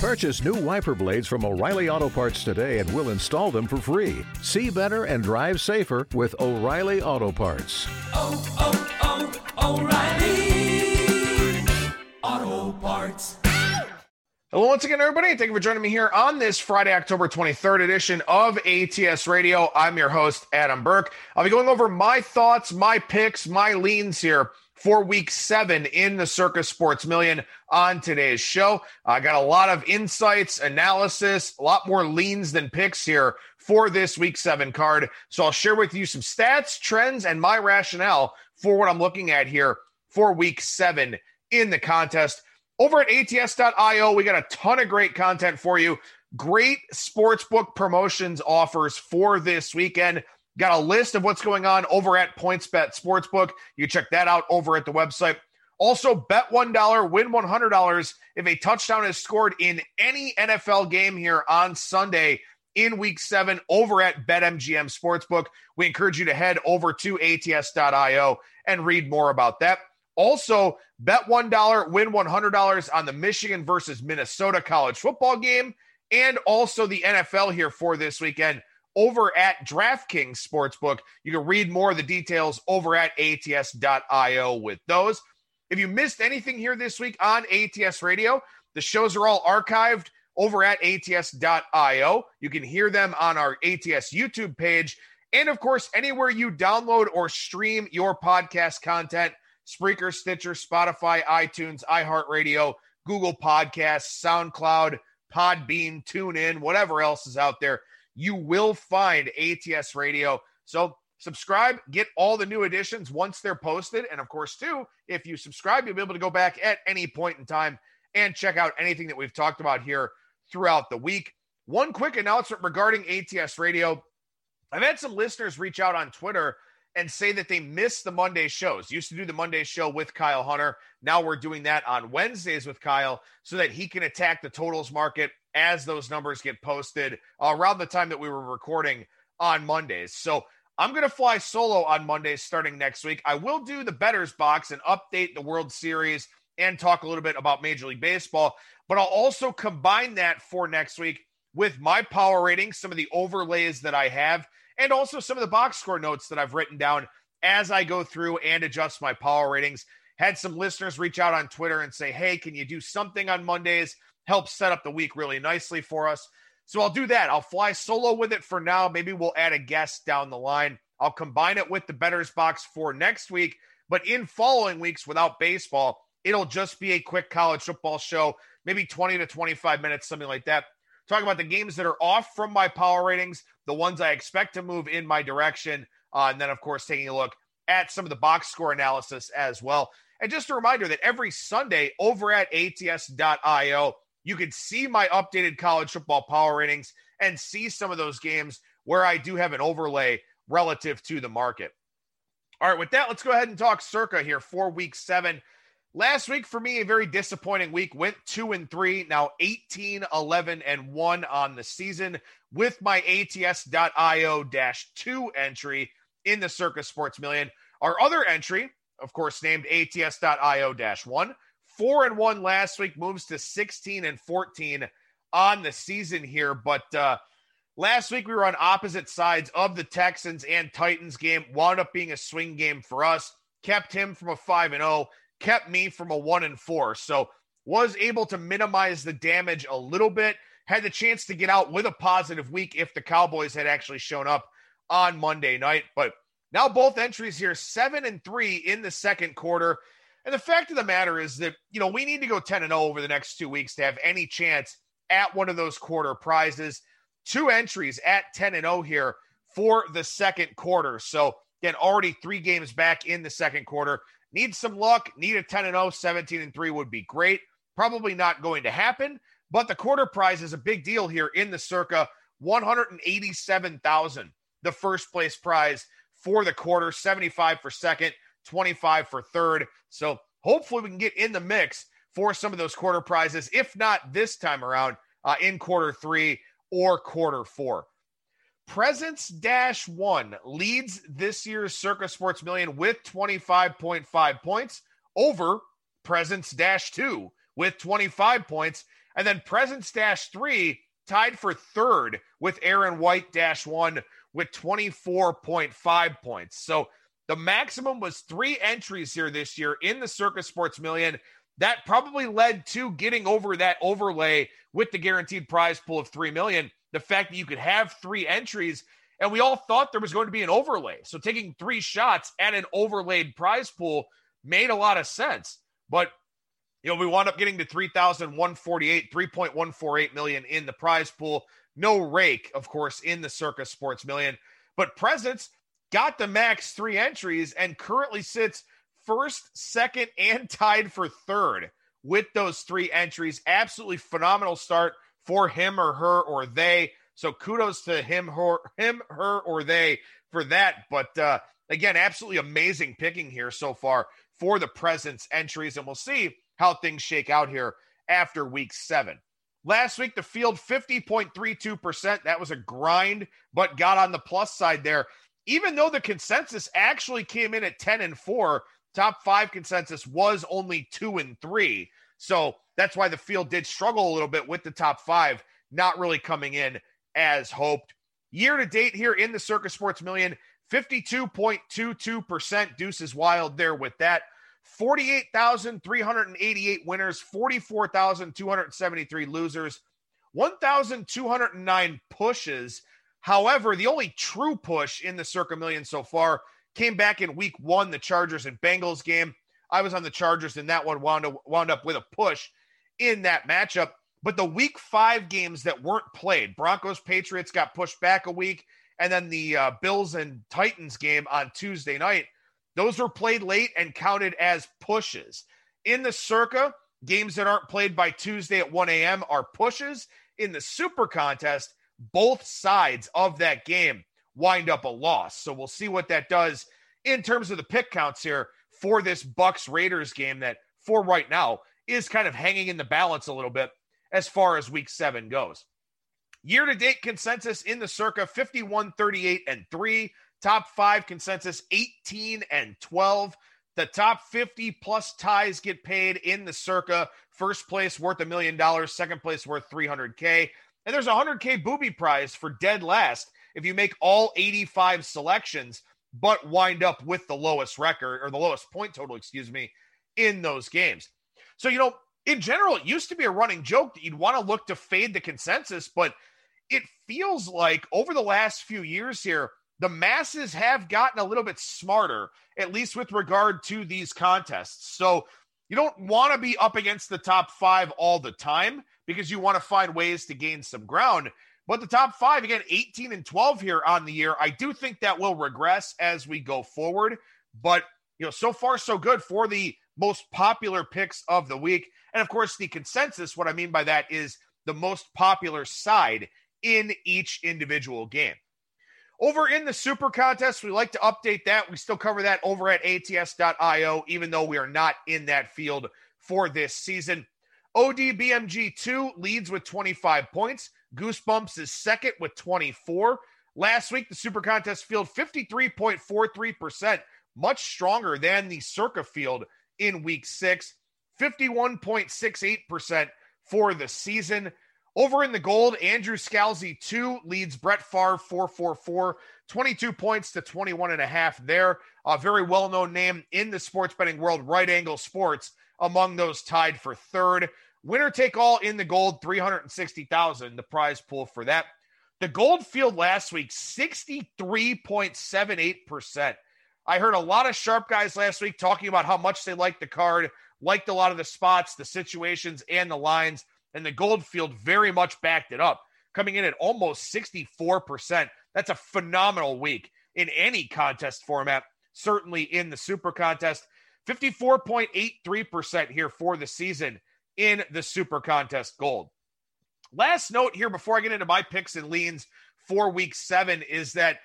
Purchase new wiper blades from O'Reilly Auto Parts today and we'll install them for free. See better and drive safer with O'Reilly Auto Parts. oh, oh, oh, O'Reilly Auto Parts. Hello, once again, everybody. Thank you for joining me here on this Friday, October 23rd edition of ATS Radio. I'm your host, Adam Burke. I'll be going over my thoughts, my picks, my leans here for week seven in the Circa Sports Million on today's show. I got a lot of insights, analysis, a lot more leans than picks here for this week seven card. So I'll share with you some stats, trends, and my rationale for what I'm looking at here for week seven in the contest. Over at ats.io, we got a ton of great content for you. Great sportsbook promotions offers for this weekend. Got a list of what's going on over at PointsBet Sportsbook. You check that out over at the website. Also, bet $1, win $100 if a touchdown is scored in any NFL game here on Sunday in week seven over at BetMGM Sportsbook. We encourage you to head over to ats.io and read more about that. Also, bet $1, win $100 on the Michigan versus Minnesota college football game and also the NFL here for this weekend over at DraftKings Sportsbook. You can read more of the details over at ats.io with those. If you missed anything here this week on ATS Radio, the shows are all archived over at ats.io. You can hear them on our ATS YouTube page. And of course, anywhere you download or stream your podcast content Spreaker, Stitcher, Spotify, iTunes, iHeartRadio, Google Podcasts, SoundCloud, Podbean, TuneIn, whatever else is out there you will find ATS Radio. So subscribe, get all the new editions once they're posted. And of course, too, if you subscribe, you'll be able to go back at any point in time and check out anything that we've talked about here throughout the week. One quick announcement regarding ATS Radio. I've had some listeners reach out on Twitter and say that they miss the Monday shows. Used to do the Monday show with Kyle Hunter. Now we're doing that on Wednesdays with Kyle so that he can attack the totals market as those numbers get posted uh, around the time that we were recording on Mondays. So I'm going to fly solo on Mondays starting next week. I will do the betters box and update the World Series and talk a little bit about Major League Baseball, but I'll also combine that for next week with my power ratings, some of the overlays that I have, and also some of the box score notes that I've written down as I go through and adjust my power ratings. Had some listeners reach out on Twitter and say, Hey, can you do something on Mondays? Help set up the week really nicely for us. So I'll do that. I'll fly solo with it for now. Maybe we'll add a guest down the line. I'll combine it with the betters box for next week. But in following weeks without baseball, it'll just be a quick college football show, maybe 20 to 25 minutes, something like that. Talking about the games that are off from my power ratings, the ones I expect to move in my direction. Uh, and then, of course, taking a look at some of the box score analysis as well. And just a reminder that every Sunday over at ats.io, you can see my updated college football power ratings and see some of those games where I do have an overlay relative to the market. All right, with that, let's go ahead and talk circa here for week seven. Last week for me, a very disappointing week. Went two and three, now 18, 11, and one on the season with my ATS.io dash two entry in the Circa Sports Million. Our other entry, of course, named ATS.io dash one, four and one last week, moves to 16 and 14 on the season here. But uh, last week we were on opposite sides of the Texans and Titans game, wound up being a swing game for us, kept him from a 5 and 0, kept me from a 1 and 4. So was able to minimize the damage a little bit. Had the chance to get out with a positive week if the Cowboys had actually shown up on Monday night. But now both entries here, seven and three in the second quarter. And the fact of the matter is that, you know, we need to go 10 and 0 over the next two weeks to have any chance at one of those quarter prizes. Two entries at 10 and 0 here for the second quarter. So, again, already three games back in the second quarter. Need some luck, need a 10 and 0, 17 and 3 would be great. Probably not going to happen, but the quarter prize is a big deal here in the circa 187,000. The first place prize for the quarter, 75 for second, 25 for third. So hopefully we can get in the mix for some of those quarter prizes, if not this time around uh, in quarter three or quarter four. Presence Dash One leads this year's Circa Sports Million with 25.5 points over Presence Dash Two with 25 points. And then Presence Dash 3 tied for third with Aaron White Dash 1 with 24.5 points. So the maximum was three entries here this year in the Circa Sports Million. That probably led to getting over that overlay with the guaranteed prize pool of 3 million. The fact that you could have three entries and we all thought there was going to be an overlay. So taking three shots at an overlaid prize pool made a lot of sense. But you know, we wound up getting to 3,148, 3.148 million in the prize pool. No rake, of course, in the Circa Sports Million. But Presence got the max three entries and currently sits first, second, and tied for third with those three entries. Absolutely phenomenal start for him or her or they. So kudos to him, her, him, her, or they for that. But uh, again, absolutely amazing picking here so far for the presence entries, and we'll see how things shake out here after week seven. Last week, the field 50.32%. That was a grind, but got on the plus side there. Even though the consensus actually came in at 10 and 4, top five consensus was only two and three. So that's why the field did struggle a little bit with the top five, not really coming in as hoped. Year to date here in the Circa Sports Million, 52.22%. Deuces wild there with that. 48,388 winners, 44,273 losers, 1,209 pushes. However, the only true push in the Circa Million so far came back in week one, the Chargers and Bengals game. I was on the Chargers, and that one wound up, wound up with a push in that matchup. But the week five games that weren't played, Broncos Patriots got pushed back a week, and then the uh, Bills and Titans game on Tuesday night, those were played late and counted as pushes. In the circa, games that aren't played by Tuesday at 1 a.m. are pushes. In the super contest, both sides of that game wind up a loss. So we'll see what that does in terms of the pick counts here for this Bucks Raiders game that for right now is kind of hanging in the balance a little bit as far as week seven goes. Year to date consensus in the circa 51, 38, and 3. Top five consensus 18 and 12. The top 50 plus ties get paid in the circa. First place worth a million dollars, second place worth 300K. And there's a 100K booby prize for dead last if you make all 85 selections, but wind up with the lowest record or the lowest point total, excuse me, in those games. So, you know, in general, it used to be a running joke that you'd want to look to fade the consensus, but it feels like over the last few years here, the masses have gotten a little bit smarter, at least with regard to these contests. So you don't want to be up against the top five all the time because you want to find ways to gain some ground. But the top five, again, 18 and 12 here on the year, I do think that will regress as we go forward. But, you know, so far, so good for the most popular picks of the week. And of course, the consensus, what I mean by that is the most popular side in each individual game. Over in the super contest, we like to update that. We still cover that over at ats.io, even though we are not in that field for this season. ODBMG2 leads with 25 points. Goosebumps is second with 24. Last week, the super contest field 53.43%, much stronger than the circa field in week six. 51.68% for the season. Over in the gold, Andrew Scalzi 2 leads Brett Favre 444, 22 points to 21 and a half there. A very well known name in the sports betting world, right angle sports, among those tied for third. Winner take all in the gold, 360,000, the prize pool for that. The gold field last week, 63.78%. I heard a lot of sharp guys last week talking about how much they liked the card liked a lot of the spots, the situations, and the lines. And the Goldfield very much backed it up, coming in at almost 64%. That's a phenomenal week in any contest format, certainly in the Super Contest. 54.83% here for the season in the Super Contest Gold. Last note here before I get into my picks and leans for week seven is that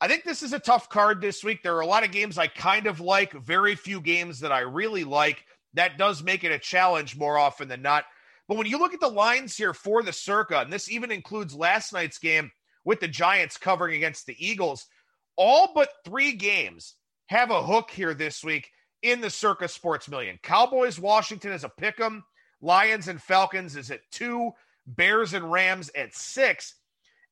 I think this is a tough card this week. There are a lot of games I kind of like, very few games that I really like that does make it a challenge more often than not. But when you look at the lines here for the Circa, and this even includes last night's game with the Giants covering against the Eagles, all but three games have a hook here this week in the Circa Sports Million. Cowboys Washington is a pick 'em. Lions and Falcons is at two, Bears and Rams at six.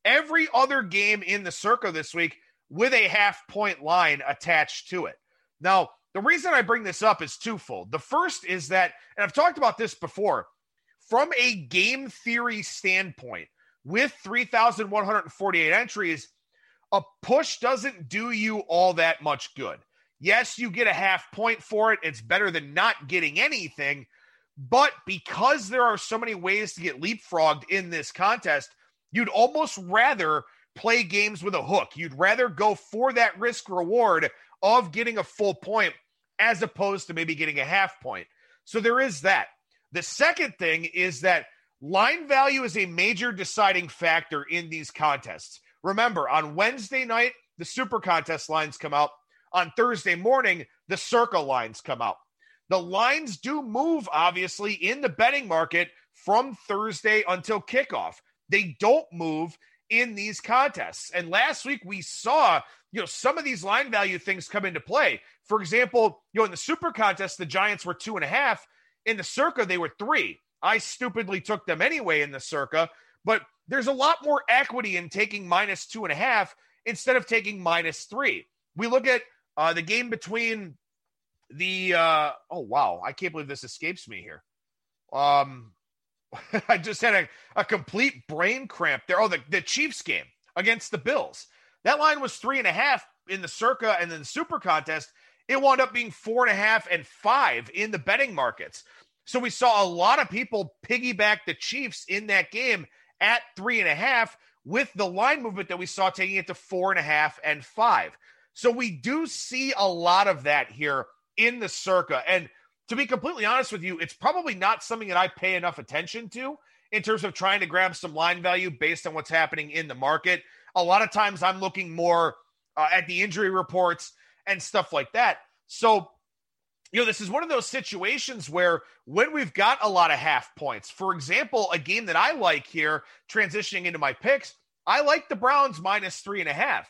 Every other game in the circa this week with a half point line attached to it. Now, the reason I bring this up is twofold. The first is that, and I've talked about this before, from a game theory standpoint, with 3,148 entries, a push doesn't do you all that much good. Yes, you get a half point for it. It's better than not getting anything. But because there are so many ways to get leapfrogged in this contest, you'd almost rather play games with a hook. You'd rather go for that risk reward of getting a full point as opposed to maybe getting a half point. So there is that. The second thing is that line value is a major deciding factor in these contests. Remember, on Wednesday night, the super contest lines come out. On Thursday morning, the circa lines come out. The lines do move, obviously, in the betting market from Thursday until kickoff. They don't move in these contests. And last week we saw, you know, some of these line value things come into play. For example, you know, in the super contest, the Giants were two and a half. In the circa, they were three. I stupidly took them anyway in the circa, but there's a lot more equity in taking minus two and a half instead of taking minus three. We look at uh, the game between the uh, oh wow, I can't believe this escapes me here. Um, I just had a, a complete brain cramp there. Oh, the, the Chiefs game against the Bills. That line was three and a half in the circa and then the super contest. It wound up being four and a half and five in the betting markets. So we saw a lot of people piggyback the Chiefs in that game at three and a half with the line movement that we saw taking it to four and a half and five. So we do see a lot of that here in the circa. And to be completely honest with you, it's probably not something that I pay enough attention to in terms of trying to grab some line value based on what's happening in the market. A lot of times I'm looking more uh, at the injury reports and stuff like that. So, you know, this is one of those situations where when we've got a lot of half points, for example, a game that I like here, transitioning into my picks, I like the Browns minus three and a half,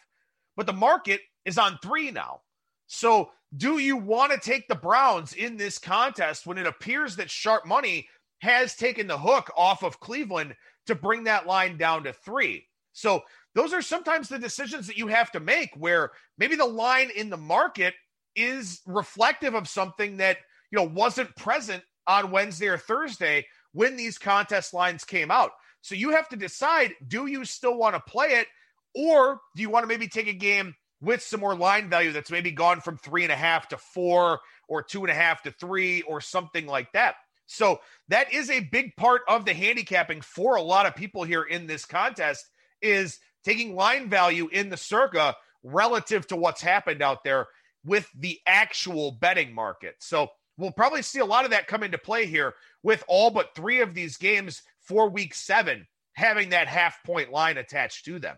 but the market is on three now. So do you want to take the Browns in this contest when it appears that sharp money has taken the hook off of Cleveland to bring that line down to three? So those are sometimes the decisions that you have to make where maybe the line in the market is reflective of something that you know wasn't present on Wednesday or Thursday when these contest lines came out. So you have to decide do you still want to play it or do you want to maybe take a game with some more line value that's maybe gone from three and a half to four or two and a half to three or something like that. So that is a big part of the handicapping for a lot of people here in this contest is taking line value in the circa relative to what's happened out there with the actual betting market. So we'll probably see a lot of that come into play here with all but three of these games for week seven having that half point line attached to them.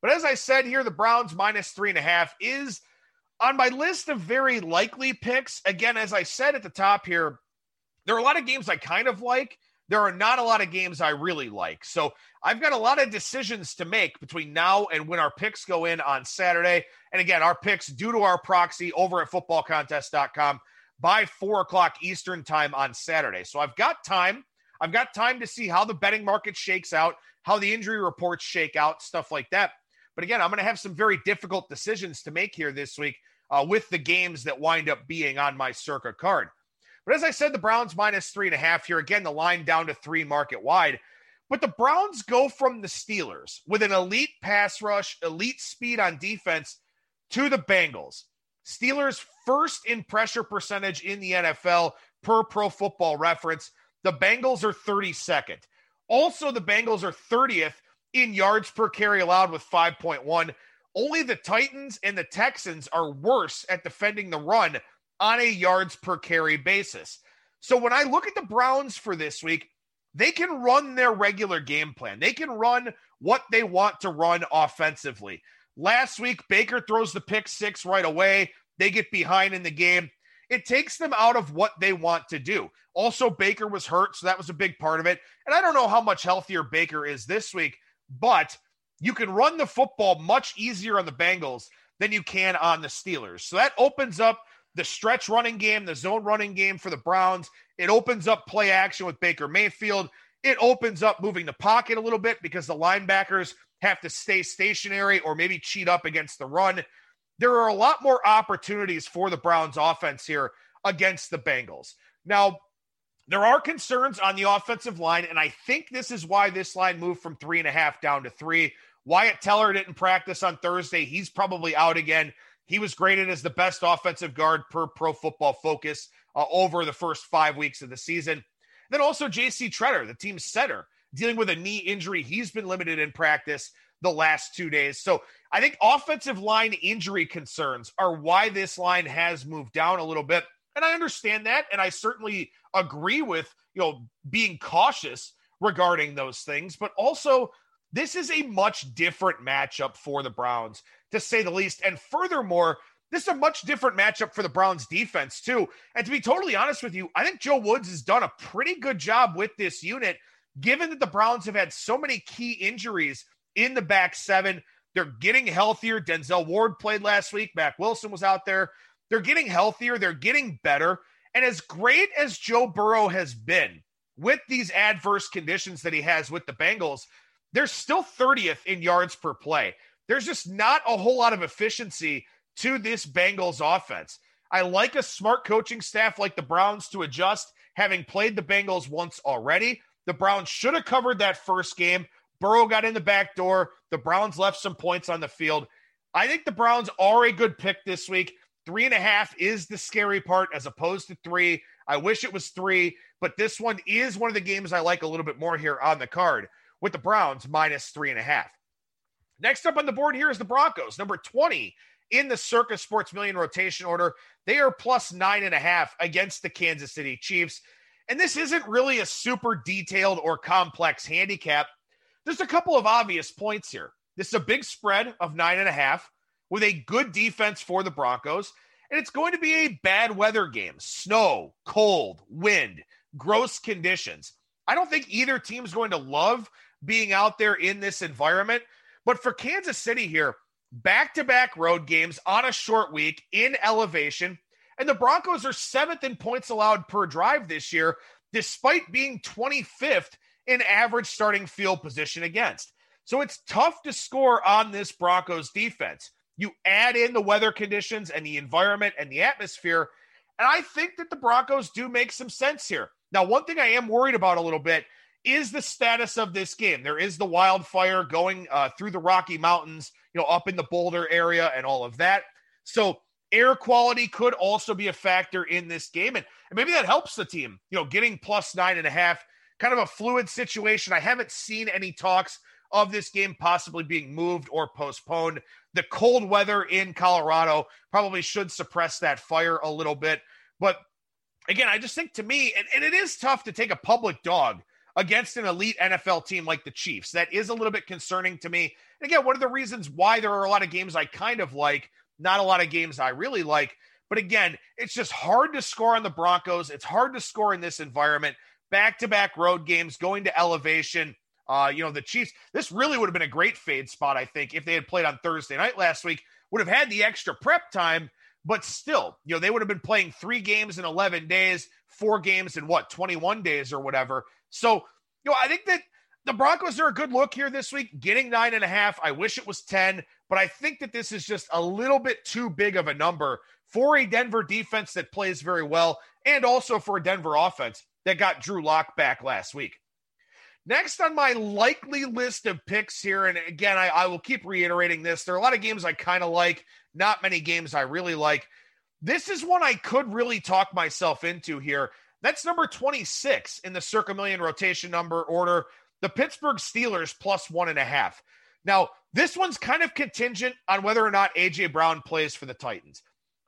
But as I said here, the Browns minus three and a half is on my list of very likely picks. Again, as I said at the top here, there are a lot of games I kind of like. There are not a lot of games I really like. So I've got a lot of decisions to make between now and when our picks go in on Saturday. And again, our picks due to our proxy over at footballcontest.com by four o'clock Eastern time on Saturday. So I've got time. I've got time to see how the betting market shakes out, how the injury reports shake out, stuff like that. But again, I'm going to have some very difficult decisions to make here this week uh, with the games that wind up being on my circa card. But as I said, the Browns minus three and a half here. Again, the line down to three market wide. But the Browns go from the Steelers with an elite pass rush, elite speed on defense to the Bengals. Steelers first in pressure percentage in the NFL per pro football reference. The Bengals are 32nd. Also, the Bengals are 30th in yards per carry allowed with 5.1. Only the Titans and the Texans are worse at defending the run on a yards per carry basis. So when I look at the Browns for this week, they can run their regular game plan. They can run what they want to run offensively. Last week, Baker throws the pick six right away. They get behind in the game. It takes them out of what they want to do. Also, Baker was hurt, so that was a big part of it. And I don't know how much healthier Baker is this week, but you can run the football much easier on the Bengals than you can on the Steelers. So that opens up the stretch running game, the zone running game for the Browns. It opens up play action with Baker Mayfield. It opens up moving the pocket a little bit because the linebackers have to stay stationary or maybe cheat up against the run. There are a lot more opportunities for the Browns offense here against the Bengals. Now, there are concerns on the offensive line, and I think this is why this line moved from three and a half down to three. Wyatt Teller didn't practice on Thursday. He's probably out again. He was graded as the best offensive guard per pro football focus uh, over the first five weeks of the season. Then also JC Tretter, the team's center, dealing with a knee injury. He's been limited in practice the last two days. So I think offensive line injury concerns are why this line has moved down a little bit. And I understand that. And I certainly agree with, you know, being cautious regarding those things. But also, this is a much different matchup for the Browns, to say the least. And furthermore, this is a much different matchup for the Browns defense, too. And to be totally honest with you, I think Joe Woods has done a pretty good job with this unit, given that the Browns have had so many key injuries in the back seven. They're getting healthier. Denzel Ward played last week. Mack Wilson was out there. They're getting healthier. They're getting better. And as great as Joe Burrow has been with these adverse conditions that he has with the Bengals, they're still 30th in yards per play. There's just not a whole lot of efficiency to this Bengals offense. I like a smart coaching staff like the Browns to adjust, having played the Bengals once already. The Browns should have covered that first game. Burrow got in the back door. The Browns left some points on the field. I think the Browns are a good pick this week. Three and a half is the scary part as opposed to three. I wish it was three, but this one is one of the games I like a little bit more here on the card with the Browns minus three and a half. Next up on the board here is the Broncos, number 20 in the Circa Sports Million rotation order. They are plus nine and a half against the Kansas City Chiefs. And this isn't really a super detailed or complex handicap. There's a couple of obvious points here. This is a big spread of nine and a half with a good defense for the Broncos. And it's going to be a bad weather game snow, cold, wind, gross conditions. I don't think either team's going to love being out there in this environment. But for Kansas City here, back to back road games on a short week in elevation. And the Broncos are seventh in points allowed per drive this year, despite being 25th in average starting field position against. So it's tough to score on this Broncos defense. You add in the weather conditions and the environment and the atmosphere. And I think that the Broncos do make some sense here. Now, one thing I am worried about a little bit is the status of this game. There is the wildfire going uh, through the Rocky Mountains, you know, up in the Boulder area and all of that. So air quality could also be a factor in this game. And, and maybe that helps the team, you know, getting plus nine and a half, kind of a fluid situation. I haven't seen any talks of this game possibly being moved or postponed. The cold weather in Colorado probably should suppress that fire a little bit. But again, I just think to me, and, and it is tough to take a public dog against an elite NFL team like the Chiefs. That is a little bit concerning to me. And again, one of the reasons why there are a lot of games I kind of like, not a lot of games I really like. But again, it's just hard to score on the Broncos. It's hard to score in this environment. Back to back road games, going to elevation. Uh, you know, the Chiefs, this really would have been a great fade spot, I think, if they had played on Thursday night last week, would have had the extra prep time, but still, you know, they would have been playing three games in 11 days, four games in what, 21 days or whatever. So, you know, I think that the Broncos are a good look here this week, getting nine and a half. I wish it was 10, but I think that this is just a little bit too big of a number for a Denver defense that plays very well and also for a Denver offense that got Drew Lock back last week. Next on my likely list of picks here, and again, I, I will keep reiterating this. There are a lot of games I kind of like, not many games I really like. This is one I could really talk myself into here. That's number 26 in the Circa Million rotation number order. The Pittsburgh Steelers plus one and a half. Now, this one's kind of contingent on whether or not A.J. Brown plays for the Titans.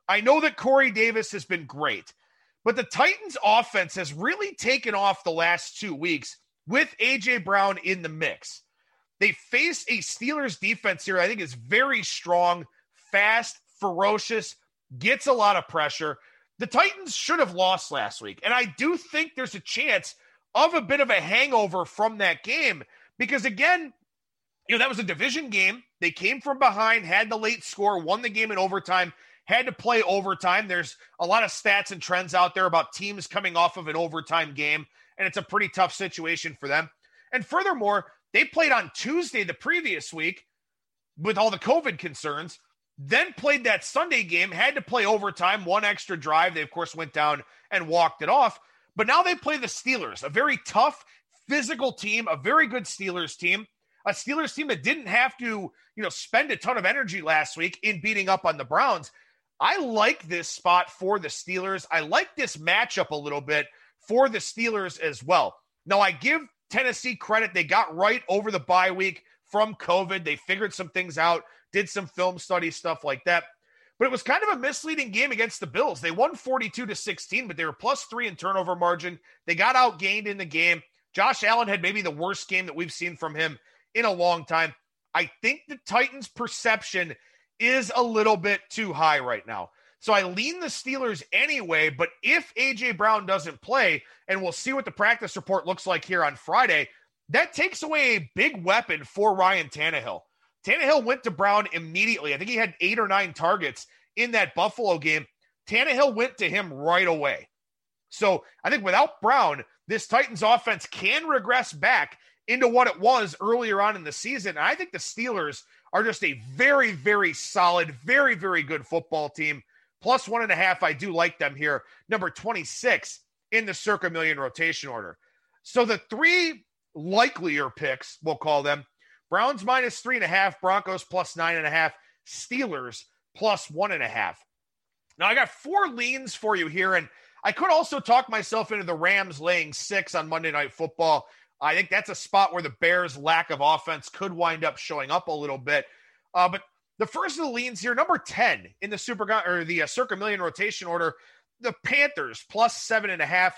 I know that Corey Davis has been great, but the Titans' offense has really taken off the last two weeks with AJ Brown in the mix. They face a Steelers defense here, I think is very strong, fast, ferocious, gets a lot of pressure. The Titans should have lost last week. And I do think there's a chance of a bit of a hangover from that game because, again, you know, that was a division game. They came from behind, had the late score, won the game in overtime, had to play overtime. There's a lot of stats and trends out there about teams coming off of an overtime game, and it's a pretty tough situation for them. And furthermore, they played on Tuesday the previous week with all the COVID concerns, then played that Sunday game, had to play overtime, one extra drive. They, of course, went down and walked it off. But now they play the Steelers, a very tough, physical team, a very good Steelers team, a Steelers team that didn't have to, you know, spend a ton of energy last week in beating up on the Browns. I like this spot for the Steelers. I like this matchup a little bit for the Steelers as well. Now, I give Tennessee credit. They got right over the bye week from COVID. They figured some things out, did some film study stuff like that. But it was kind of a misleading game against the Bills. They won 42 to 16, but they were plus three in turnover margin. They got outgained in the game. Josh Allen had maybe the worst game that we've seen from him in a long time. I think the Titans' perception is a little bit too high right now. So I lean the Steelers anyway, but if AJ Brown doesn't play, and we'll see what the practice report looks like here on Friday, that takes away a big weapon for Ryan Tannehill. Tannehill went to Brown immediately. I think he had eight or nine targets in that Buffalo game. Tannehill went to him right away. So I think without Brown, this Titans offense can regress back into what it was earlier on in the season. I think the Steelers are just a very, very solid, very, very good football team. Plus one and a half. I do like them here. Number 26 in the circa million rotation order. So the three likelier picks, we'll call them Browns minus three and a half, Broncos plus nine and a half, Steelers plus one and a half. Now, I got four leans for you here, and I could also talk myself into the Rams laying six on Monday Night Football. I think that's a spot where the Bears' lack of offense could wind up showing up a little bit. Uh, but the first of the leans here, number 10 in the super or the uh, circa million rotation order, the Panthers plus seven and a half.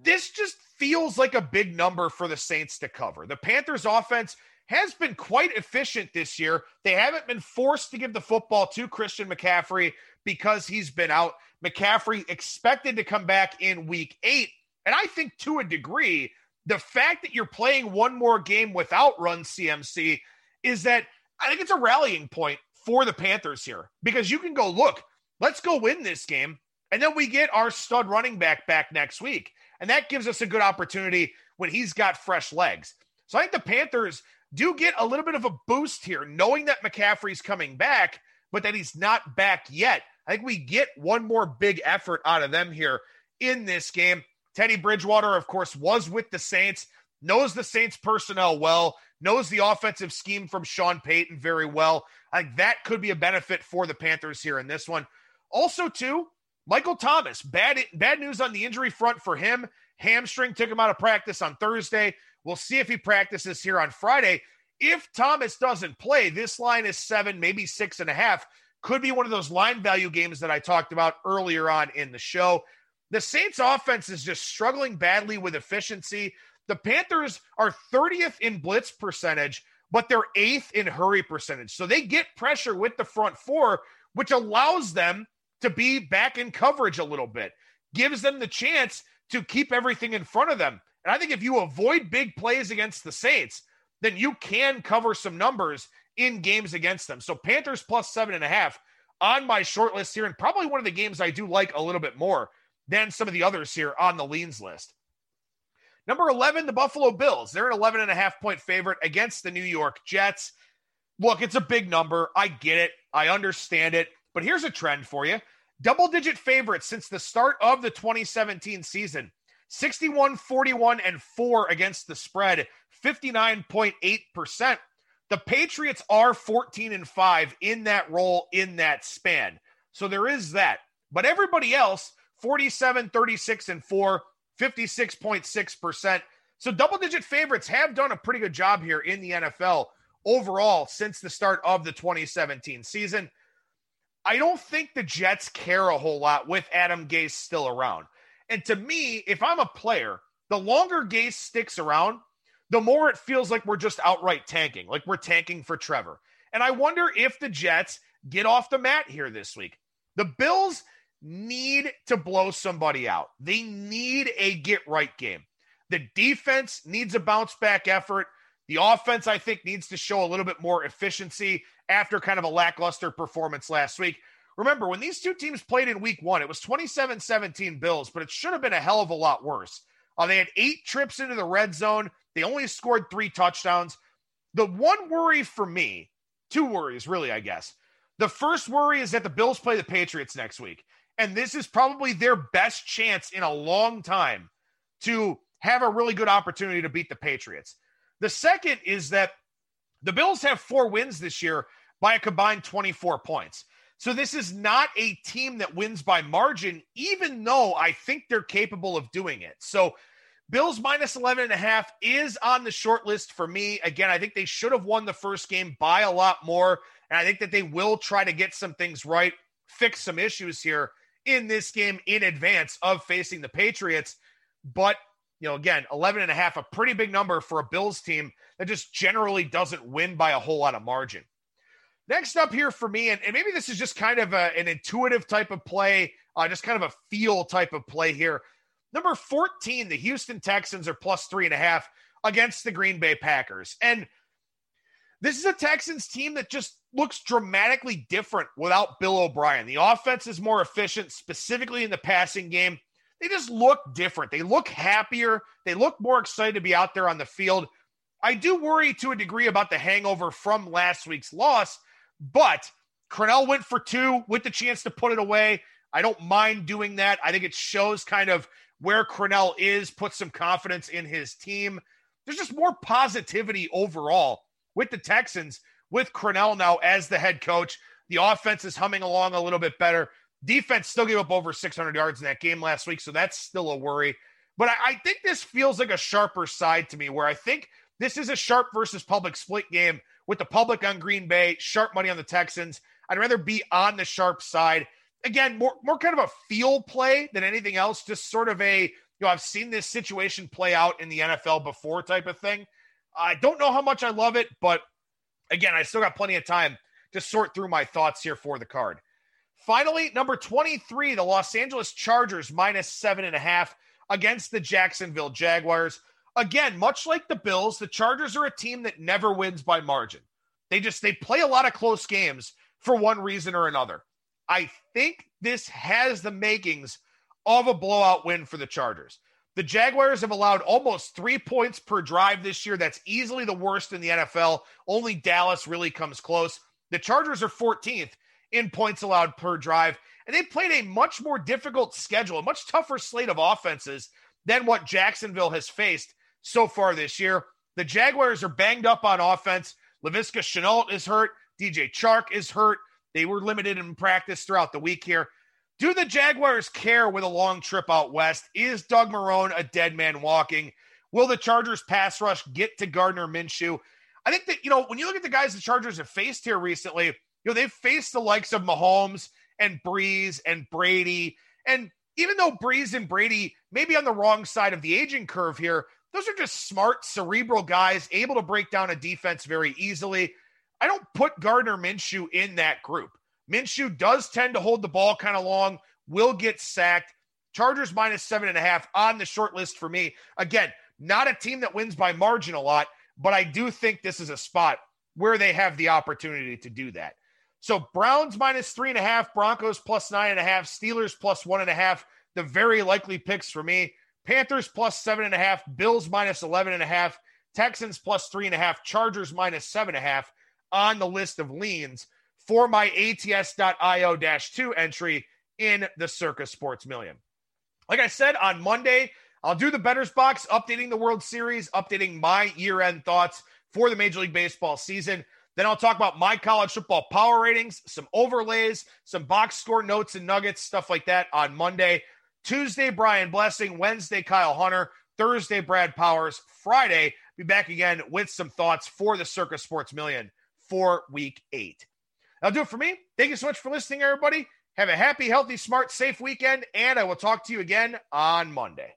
This just feels like a big number for the Saints to cover. The Panthers offense has been quite efficient this year. They haven't been forced to give the football to Christian McCaffrey because he's been out. McCaffrey expected to come back in week eight. And I think to a degree, the fact that you're playing one more game without run CMC is that I think it's a rallying point for the Panthers here because you can go, look, let's go win this game. And then we get our stud running back back next week. And that gives us a good opportunity when he's got fresh legs. So I think the Panthers do get a little bit of a boost here, knowing that McCaffrey's coming back, but that he's not back yet. I think we get one more big effort out of them here in this game. Teddy Bridgewater, of course, was with the Saints, knows the Saints personnel well, knows the offensive scheme from Sean Payton very well. I think that could be a benefit for the Panthers here in this one. Also, too, Michael Thomas, bad bad news on the injury front for him. Hamstring took him out of practice on Thursday. We'll see if he practices here on Friday. If Thomas doesn't play, this line is seven, maybe six and a half. Could be one of those line value games that I talked about earlier on in the show. The Saints offense is just struggling badly with efficiency. The Panthers are 30th in blitz percentage, but they're eighth in hurry percentage. So they get pressure with the front four, which allows them to be back in coverage a little bit, gives them the chance to keep everything in front of them. And I think if you avoid big plays against the Saints, then you can cover some numbers in games against them. So Panthers plus seven and a half on my short list here, and probably one of the games I do like a little bit more than some of the others here on the leans list. Number 11, the Buffalo Bills. They're an 11 and a half point favorite against the New York Jets. Look, it's a big number. I get it. I understand it. But here's a trend for you double digit favorites since the start of the 2017 season 61, 41, and 4 against the spread, 59.8%. The Patriots are 14 and 5 in that role in that span. So there is that. But everybody else, 47, 36, and 4, 56.6%. So double digit favorites have done a pretty good job here in the NFL overall since the start of the 2017 season. I don't think the Jets care a whole lot with Adam Gase still around. And to me, if I'm a player, the longer Gase sticks around, the more it feels like we're just outright tanking, like we're tanking for Trevor. And I wonder if the Jets get off the mat here this week. The Bills need to blow somebody out. They need a get right game. The defense needs a bounce back effort. The offense, I think, needs to show a little bit more efficiency after kind of a lackluster performance last week. Remember, when these two teams played in week one, it was 27 17 Bills, but it should have been a hell of a lot worse. Uh, they had eight trips into the red zone. They only scored three touchdowns. The one worry for me, two worries really, I guess. The first worry is that the Bills play the Patriots next week. And this is probably their best chance in a long time to have a really good opportunity to beat the Patriots. The second is that the Bills have four wins this year by a combined 24 points. So this is not a team that wins by margin, even though I think they're capable of doing it. So Bills minus 11 and a half is on the short list for me. Again, I think they should have won the first game by a lot more. And I think that they will try to get some things right, fix some issues here in this game in advance of facing the Patriots. But, you know, again, 11 and a half, a pretty big number for a Bills team that just generally doesn't win by a whole lot of margin. Next up here for me, and, and maybe this is just kind of a, an intuitive type of play, uh, just kind of a feel type of play here. Number 14, the Houston Texans are plus three and a half against the Green Bay Packers. And this is a Texans team that just looks dramatically different without Bill O'Brien. The offense is more efficient, specifically in the passing game. They just look different. They look happier. They look more excited to be out there on the field. I do worry to a degree about the hangover from last week's loss, but Crennel went for two with the chance to put it away. I don't mind doing that. I think it shows kind of where Crennel is, puts some confidence in his team. There's just more positivity overall with the Texans, with Crennel now as the head coach. The offense is humming along a little bit better. Defense still gave up over 600 yards in that game last week, so that's still a worry. But I, I think this feels like a sharper side to me, where I think this is a sharp versus public split game with the public on Green Bay, sharp money on the Texans. I'd rather be on the sharp side again, more more kind of a feel play than anything else. Just sort of a you know I've seen this situation play out in the NFL before type of thing. I don't know how much I love it, but again, I still got plenty of time to sort through my thoughts here for the card. Finally, number 23, the Los Angeles Chargers minus seven and a half against the Jacksonville Jaguars. Again, much like the Bills, the Chargers are a team that never wins by margin. They just they play a lot of close games for one reason or another. I think this has the makings of a blowout win for the Chargers. The Jaguars have allowed almost three points per drive this year. That's easily the worst in the NFL. Only Dallas really comes close. The Chargers are 14th in points allowed per drive, and they played a much more difficult schedule, a much tougher slate of offenses than what Jacksonville has faced so far this year. The Jaguars are banged up on offense. Laviska Shenault is hurt. DJ Chark is hurt. They were limited in practice throughout the week here. Do the Jaguars care with a long trip out west? Is Doug Marrone a dead man walking? Will the Chargers pass rush get to Gardner Minshew? I think that, you know, when you look at the guys the Chargers have faced here recently, you know, they've faced the likes of Mahomes and Brees and Brady. And even though Brees and Brady may be on the wrong side of the aging curve here, those are just smart, cerebral guys able to break down a defense very easily. I don't put Gardner Minshew in that group. Minshew does tend to hold the ball kind of long, will get sacked. Chargers minus seven and a half on the short list for me. Again, not a team that wins by margin a lot, but I do think this is a spot where they have the opportunity to do that. So Browns minus three and a half, Broncos plus nine and a half, Steelers plus one and a half. The very likely picks for me. Panthers plus seven and a half, Bills minus 11 and a half, Texans plus three and a half, Chargers minus seven and a half on the list of leans for my ATS.io 2 entry in the Circa Sports Million. Like I said on Monday, I'll do the Betters Box, updating the World Series, updating my year end thoughts for the Major League Baseball season. Then I'll talk about my college football power ratings, some overlays, some box score notes and nuggets, stuff like that on Monday. Tuesday, Brian Blessing. Wednesday, Kyle Hunter. Thursday, Brad Powers. Friday, be back again with some thoughts for the Circa Sports Million for week eight. That'll do it for me. Thank you so much for listening, everybody. Have a happy, healthy, smart, safe weekend, and I will talk to you again on Monday.